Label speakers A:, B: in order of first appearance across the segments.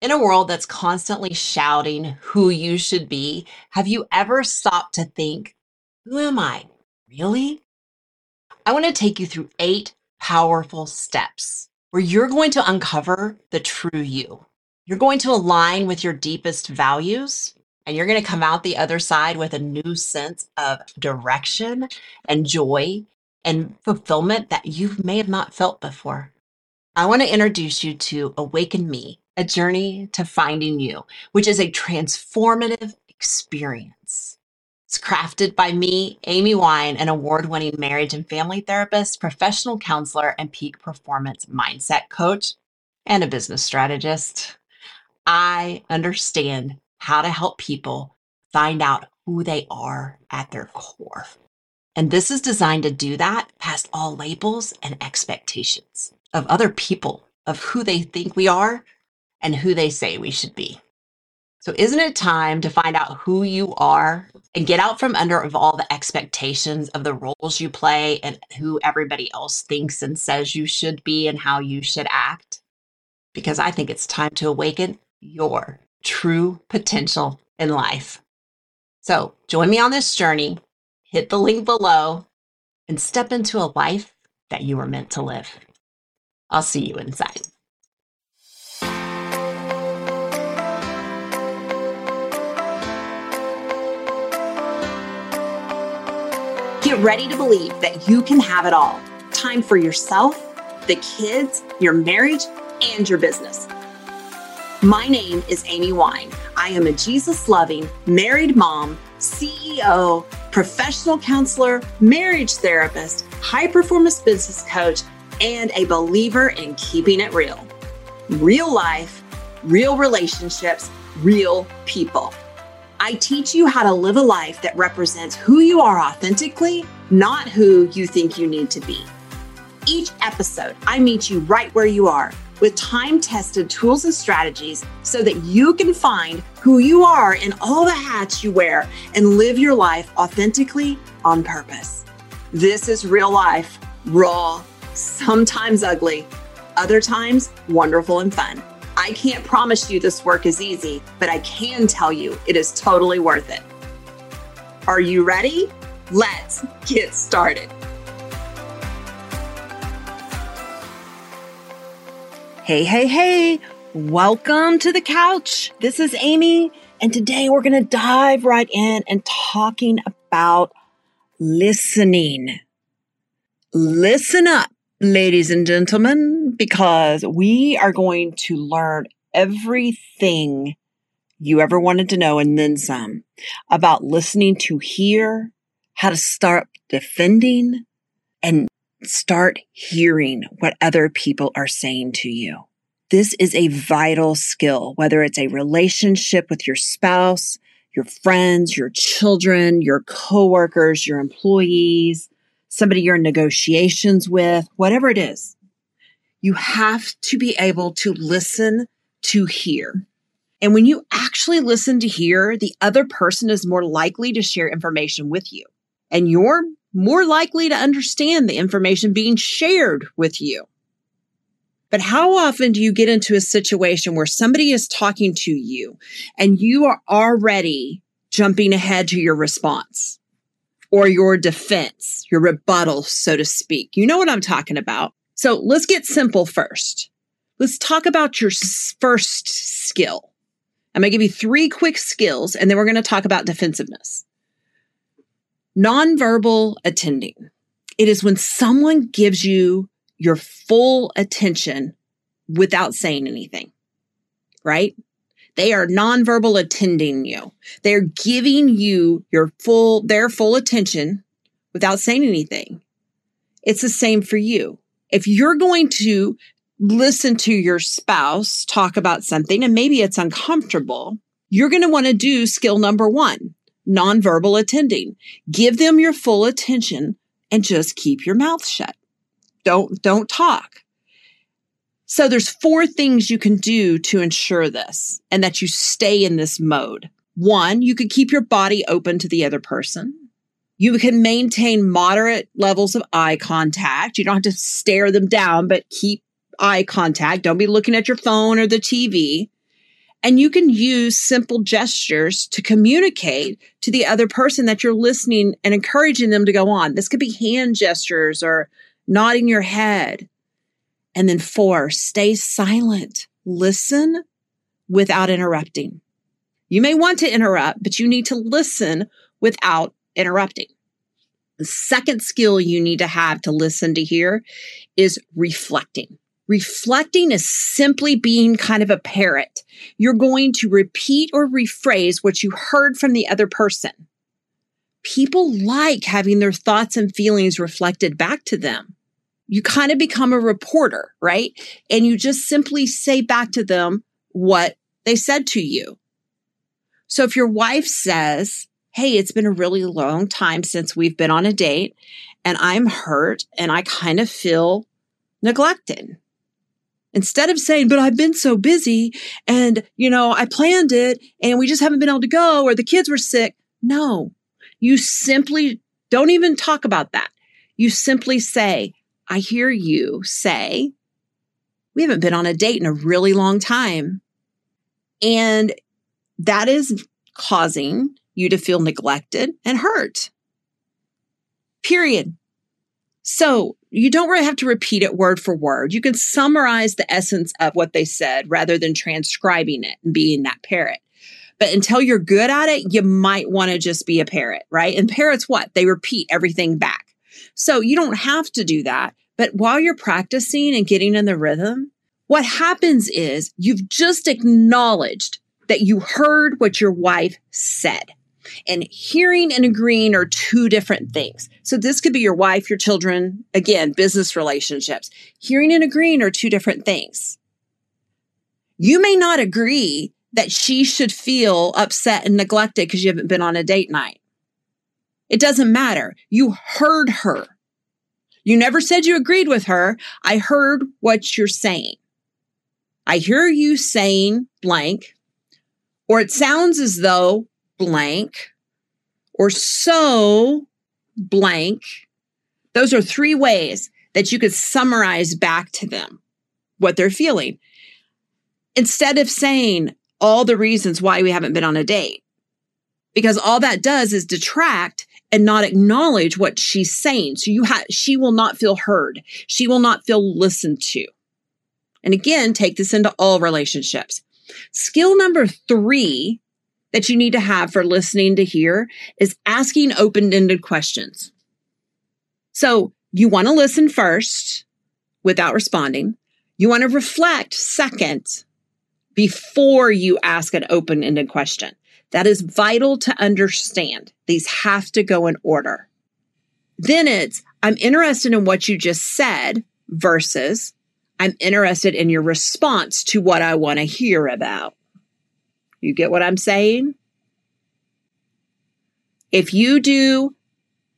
A: In a world that's constantly shouting who you should be, have you ever stopped to think, who am I? Really? I want to take you through eight powerful steps where you're going to uncover the true you. You're going to align with your deepest values, and you're going to come out the other side with a new sense of direction and joy and fulfillment that you may have not felt before. I want to introduce you to Awaken Me, a journey to finding you, which is a transformative experience. It's crafted by me, Amy Wine, an award winning marriage and family therapist, professional counselor, and peak performance mindset coach, and a business strategist. I understand how to help people find out who they are at their core. And this is designed to do that past all labels and expectations of other people, of who they think we are and who they say we should be. So, isn't it time to find out who you are and get out from under of all the expectations of the roles you play and who everybody else thinks and says you should be and how you should act? Because I think it's time to awaken your true potential in life. So, join me on this journey, hit the link below, and step into a life that you were meant to live. I'll see you inside. Get ready to believe that you can have it all. Time for yourself, the kids, your marriage, and your business. My name is Amy Wine. I am a Jesus loving, married mom, CEO, professional counselor, marriage therapist, high performance business coach, and a believer in keeping it real. Real life, real relationships, real people. I teach you how to live a life that represents who you are authentically, not who you think you need to be. Each episode, I meet you right where you are with time tested tools and strategies so that you can find who you are in all the hats you wear and live your life authentically on purpose. This is real life, raw, sometimes ugly, other times wonderful and fun. I can't promise you this work is easy, but I can tell you it is totally worth it. Are you ready? Let's get started. Hey, hey, hey, welcome to the couch. This is Amy, and today we're going to dive right in and talking about listening. Listen up ladies and gentlemen, because we are going to learn everything you ever wanted to know and then some about listening to hear, how to start defending, and start hearing what other people are saying to you. This is a vital skill, whether it's a relationship with your spouse, your friends, your children, your coworkers, your employees, somebody you're in negotiations with, whatever it is, you have to be able to listen to hear. And when you actually listen to hear, the other person is more likely to share information with you. And you're more likely to understand the information being shared with you. But how often do you get into a situation where somebody is talking to you and you are already jumping ahead to your response? Or your defense, your rebuttal, so to speak. You know what I'm talking about. So let's get simple first. Let's talk about your first skill. I'm going to give you three quick skills and then we're going to talk about defensiveness. Nonverbal attending. It is when someone gives you your full attention without saying anything, right? They are nonverbal attending you. They're giving you your full, their full attention without saying anything. It's the same for you. If you're going to listen to your spouse talk about something and maybe it's uncomfortable, you're going to want to do skill number one, nonverbal attending. Give them your full attention and just keep your mouth shut. Don't, don't talk. So there's four things you can do to ensure this and that you stay in this mode. One, you could keep your body open to the other person. You can maintain moderate levels of eye contact. You don't have to stare them down, but keep eye contact. Don't be looking at your phone or the TV.
B: And you can use simple gestures to communicate to the other person that you're listening and encouraging them to go on. This could be hand gestures or nodding your head. And then four, stay silent. Listen without interrupting. You may want to interrupt, but you need to listen without interrupting. The second skill you need to have to listen to hear is reflecting. Reflecting is simply being kind of a parrot. You're going to repeat or rephrase what you heard from the other person. People like having their thoughts and feelings reflected back to them. You kind of become a reporter, right? And you just simply say back to them what they said to you. So if your wife says, Hey, it's been a really long time since we've been on a date and I'm hurt and I kind of feel neglected. Instead of saying, but I've been so busy and, you know, I planned it and we just haven't been able to go or the kids were sick. No, you simply don't even talk about that. You simply say, I hear you say, we haven't been on a date in a really long time. And that is causing you to feel neglected and hurt. Period. So you don't really have to repeat it word for word. You can summarize the essence of what they said rather than transcribing it and being that parrot. But until you're good at it, you might want to just be a parrot, right? And parrots, what? They repeat everything back. So you don't have to do that. But while you're practicing and getting in the rhythm, what happens is you've just acknowledged that you heard what your wife said. And hearing and agreeing are two different things. So this could be your wife, your children, again, business relationships. Hearing and agreeing are two different things. You may not agree that she should feel upset and neglected because you haven't been on a date night. It doesn't matter. You heard her. You never said you agreed with her. I heard what you're saying. I hear you saying blank, or it sounds as though blank or so blank. Those are three ways that you could summarize back to them what they're feeling. Instead of saying all the reasons why we haven't been on a date, because all that does is detract and not acknowledge what she's saying. So you have, she will not feel heard. She will not feel listened to. And again, take this into all relationships. Skill number three that you need to have for listening to hear is asking open ended questions. So you want to listen first without responding. You want to reflect second before you ask an open ended question. That is vital to understand. These have to go in order. Then it's, I'm interested in what you just said versus I'm interested in your response to what I want to hear about. You get what I'm saying? If you do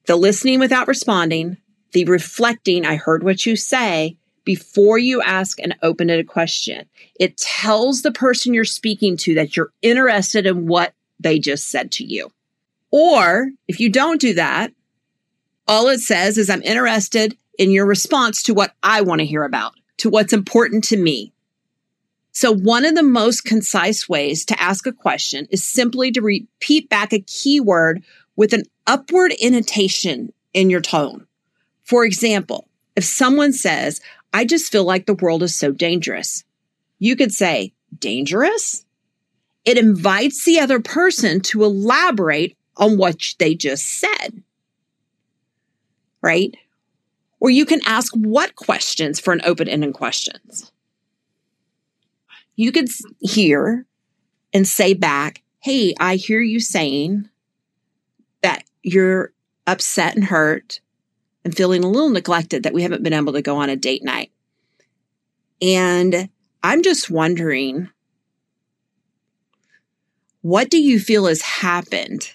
B: the listening without responding, the reflecting, I heard what you say, before you ask an open ended question, it tells the person you're speaking to that you're interested in what they just said to you. Or if you don't do that, all it says is, I'm interested in your response to what I want to hear about, to what's important to me. So one of the most concise ways to ask a question is simply to repeat back a keyword with an upward intonation in your tone. For example, if someone says, I just feel like the world is so dangerous, you could say, dangerous? It invites the other person to elaborate on what they just said. Right? Or you can ask what questions for an open ended questions you could hear and say back, Hey, I hear you saying that you're upset and hurt and feeling a little neglected that we haven't been able to go on a date night. And I'm just wondering, what do you feel has happened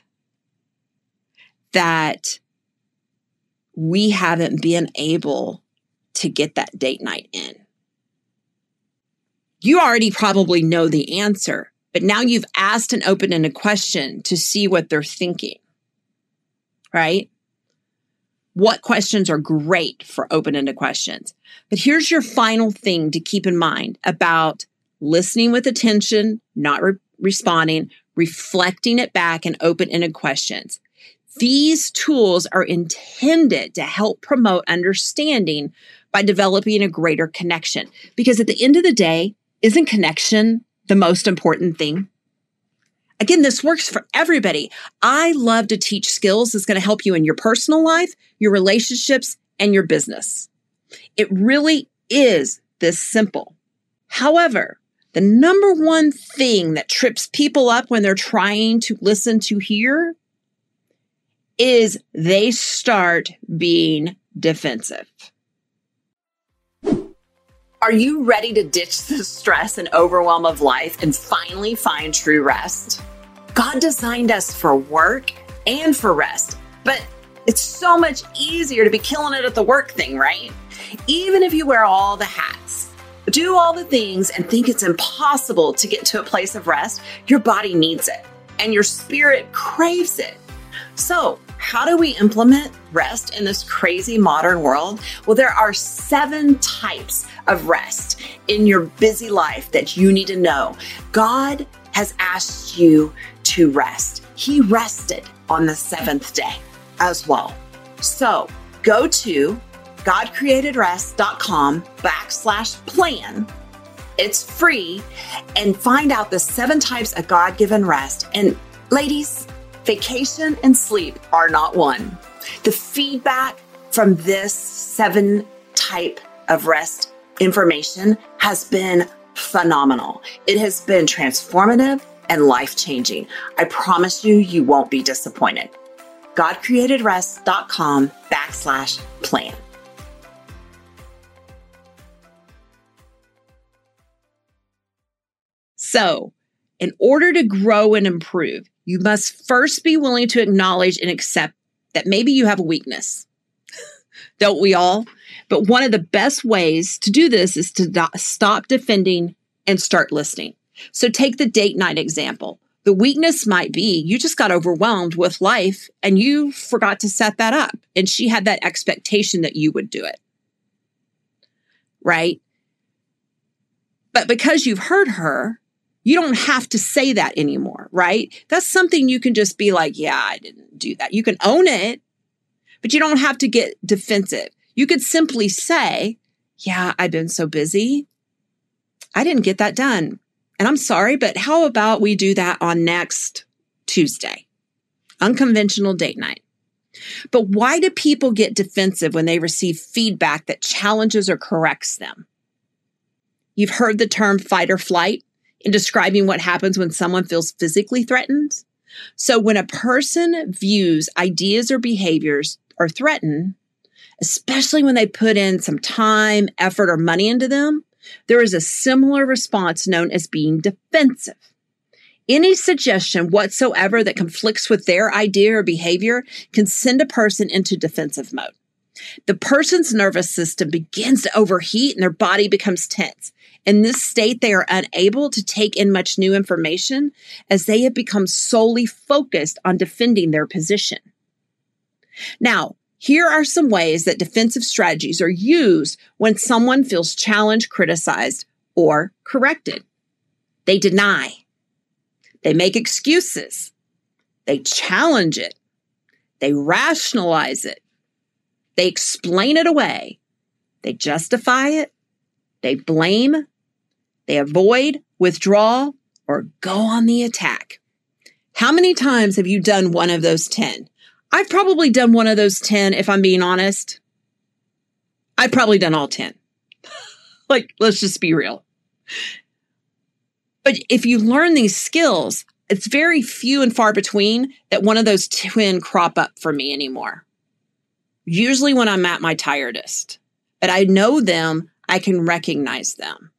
B: that we haven't been able to get that date night in? you already probably know the answer, but now you've asked an open ended question to see what they're thinking, right? What questions are great for open ended questions? But here's your final thing to keep in mind about listening with attention, not re- responding, reflecting it back, and open ended questions. These tools are intended to help promote understanding by developing a greater connection. Because at the end of the day, isn't connection the most important thing? Again, this works for everybody. I love to teach skills that's going to help you in your personal life, your relationships, and your business. It really is this simple. However, the number one thing that trips people up when they're trying to listen to hear is they start being defensive. Are you ready to ditch the stress and overwhelm of life and finally find true rest? God designed us for work and for rest, but it's so much easier to be killing it at the work thing, right? Even if you wear all the hats, do all the things, and think it's impossible to get to a place of rest, your body needs it and your spirit craves it. So, how do we implement rest in this crazy modern world? Well, there are seven types of rest in your busy life that you need to know. God has asked you to rest. He rested on the seventh day as well. So go to godcreatedrest.com backslash plan. It's free and find out the seven types of God given rest. And ladies, vacation and sleep are not one. The feedback from this seven type of rest information has been phenomenal. It has been transformative and life changing. I promise you, you won't be disappointed. GodCreatedRest.com backslash plan. So, in order to grow and improve, you must first be willing to acknowledge and accept that maybe you have a weakness. Don't we all? But one of the best ways to do this is to do- stop defending and start listening. So take the date night example. The weakness might be you just got overwhelmed with life and you forgot to set that up. And she had that expectation that you would do it. Right? But because you've heard her, you don't have to say that anymore, right? That's something you can just be like, yeah, I didn't do that. You can own it, but you don't have to get defensive. You could simply say, yeah, I've been so busy. I didn't get that done. And I'm sorry, but how about we do that on next Tuesday? Unconventional date night. But why do people get defensive when they receive feedback that challenges or corrects them? You've heard the term fight or flight in describing what happens when someone feels physically threatened. So when a person views ideas or behaviors are threatened, especially when they put in some time, effort, or money into them, there is a similar response known as being defensive. Any suggestion whatsoever that conflicts with their idea or behavior can send a person into defensive mode. The person's nervous system begins to overheat and their body becomes tense. In this state, they are unable to take in much new information as they have become solely focused on defending their position. Now, here are some ways that defensive strategies are used when someone feels challenged, criticized, or corrected. They deny. They make excuses. They challenge it. They rationalize it. They explain it away. They justify it. They blame. They avoid, withdraw, or go on the attack. How many times have you done one of those 10? I've probably done one of those 10, if I'm being honest. I've probably done all 10. like, let's just be real. But if you learn these skills, it's very few and far between that one of those twin crop up for me anymore. Usually when I'm at my tiredest, but I know them, I can recognize them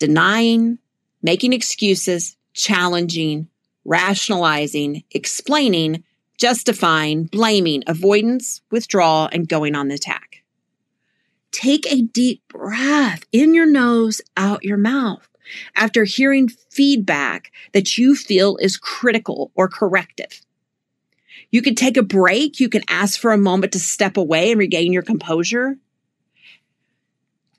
B: denying, making excuses, challenging, rationalizing, explaining, justifying, blaming, avoidance, withdrawal, and going on the attack. Take a deep breath in your nose, out your mouth after hearing feedback that you feel is critical or corrective. You can take a break. You can ask for a moment to step away and regain your composure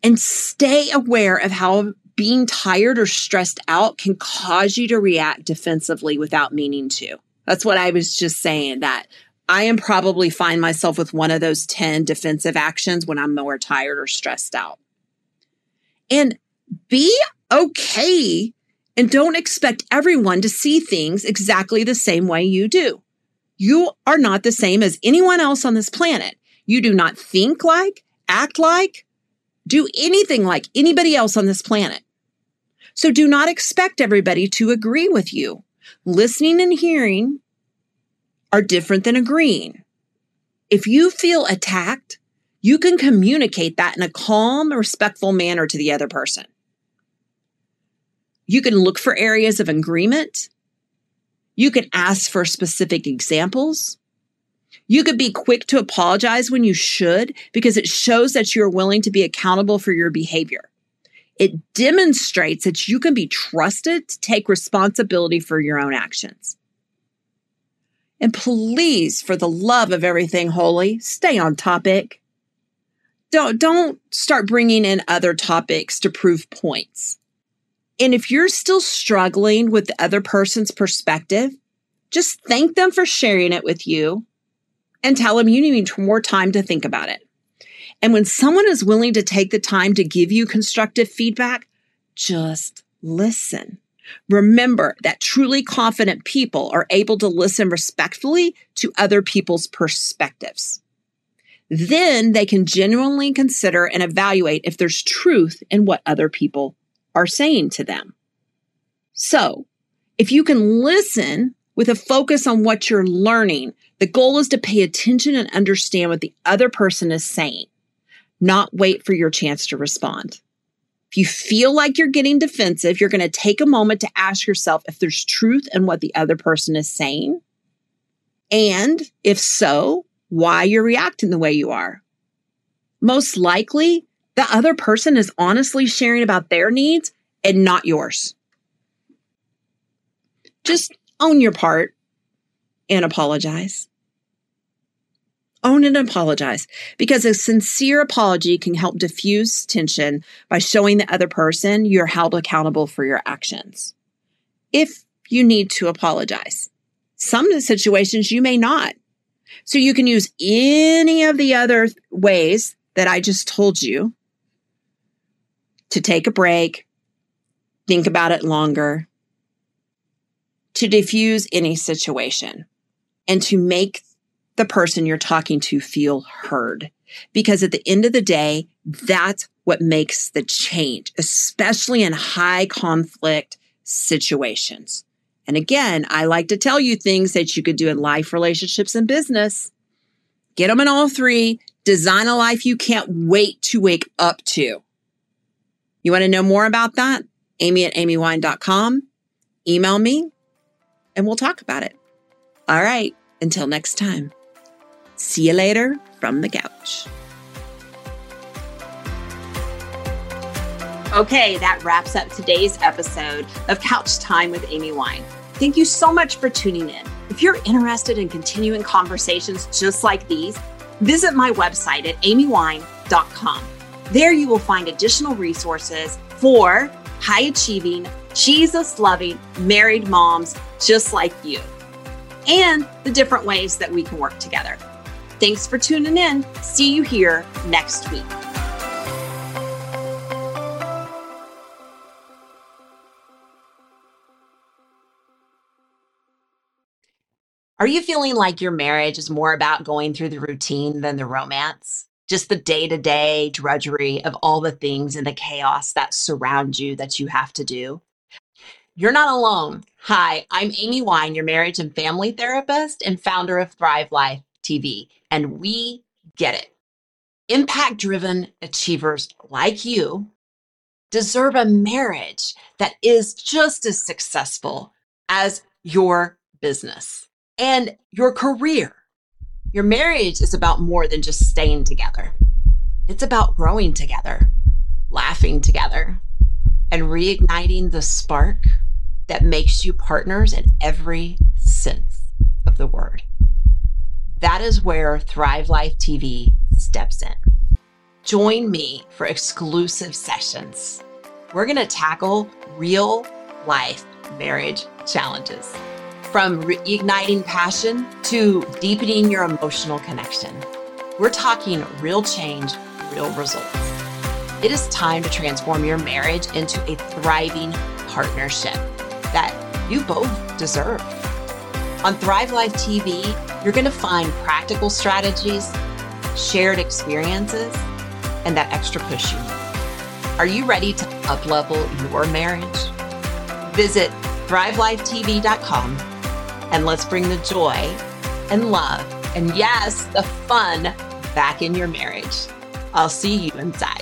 B: and stay aware of how being tired or stressed out can cause you to react defensively without meaning to. That's what I was just saying that I am probably find myself with one of those 10 defensive actions when I'm more tired or stressed out. And be okay and don't expect everyone to see things exactly the same way you do. You are not the same as anyone else on this planet. You do not think like, act like, do anything like anybody else on this planet. So do not expect everybody to agree with you. Listening and hearing are different than agreeing. If you feel attacked, you can communicate that in a calm, respectful manner to the other person. You can look for areas of agreement. You can ask for specific examples. You could be quick to apologize when you should because it shows that you're willing to be accountable for your behavior. It demonstrates that you can be trusted to take responsibility for your own actions. And please, for the love of everything holy, stay on topic. Don't, don't start bringing in other topics to prove points. And if you're still struggling with the other person's perspective, just thank them for sharing it with you and tell them you need more time to think about it. And when someone is willing to take the time to give you constructive feedback, just listen. Remember that truly confident people are able to listen respectfully to other people's perspectives. Then they can genuinely consider and evaluate if there's truth in what other people are saying to them. So, if you can listen with a focus on what you're learning, the goal is to pay attention and understand what the other person is saying, not wait for your chance to respond. If you feel like you're getting defensive, you're going to take a moment to ask yourself if there's truth in what the other person is saying. And if so, why you're reacting the way you are. Most likely, the other person is honestly sharing about their needs and not yours. Just own your part and apologize own and apologize because a sincere apology can help diffuse tension by showing the other person you're held accountable for your actions. If you need to apologize, some of the situations you may not. So you can use any of the other ways that I just told you to take a break, think about it longer, to diffuse any situation, and to make the person you're talking to feel heard. Because at the end of the day, that's what makes the change, especially in high conflict situations. And again, I like to tell you things that you could do in life, relationships, and business. Get them in all three. Design a life you can't wait to wake up to. You want to know more about that? Amy at amywine.com. Email me and we'll talk about it. All right. Until next time. See you later from the couch.
A: Okay, that wraps up today's episode of Couch Time with Amy Wine. Thank you so much for tuning in. If you're interested in continuing conversations just like these, visit my website at amywine.com. There you will find additional resources for high achieving, Jesus loving married moms just like you, and the different ways that we can work together. Thanks for tuning in. See you here next week. Are you feeling like your marriage is more about going through the routine than the romance? Just the day to day drudgery of all the things and the chaos that surround you that you have to do? You're not alone. Hi, I'm Amy Wine, your marriage and family therapist and founder of Thrive Life TV and we get it. Impact driven achievers like you deserve a marriage that is just as successful as your business and your career. Your marriage is about more than just staying together. It's about growing together, laughing together, and reigniting the spark that makes you partners in every sense of the word. That is where Thrive Life TV steps in. Join me for exclusive sessions, we're going to tackle real life marriage challenges. From reigniting passion to deepening your emotional connection. We're talking real change, real results. It is time to transform your marriage into a thriving partnership that you both deserve. On Thrive Life TV, you're going to find practical strategies, shared experiences, and that extra push you need. Are you ready to uplevel your marriage? Visit thrivelifetv.com and let's bring the joy and love and yes, the fun back in your marriage. I'll see you inside.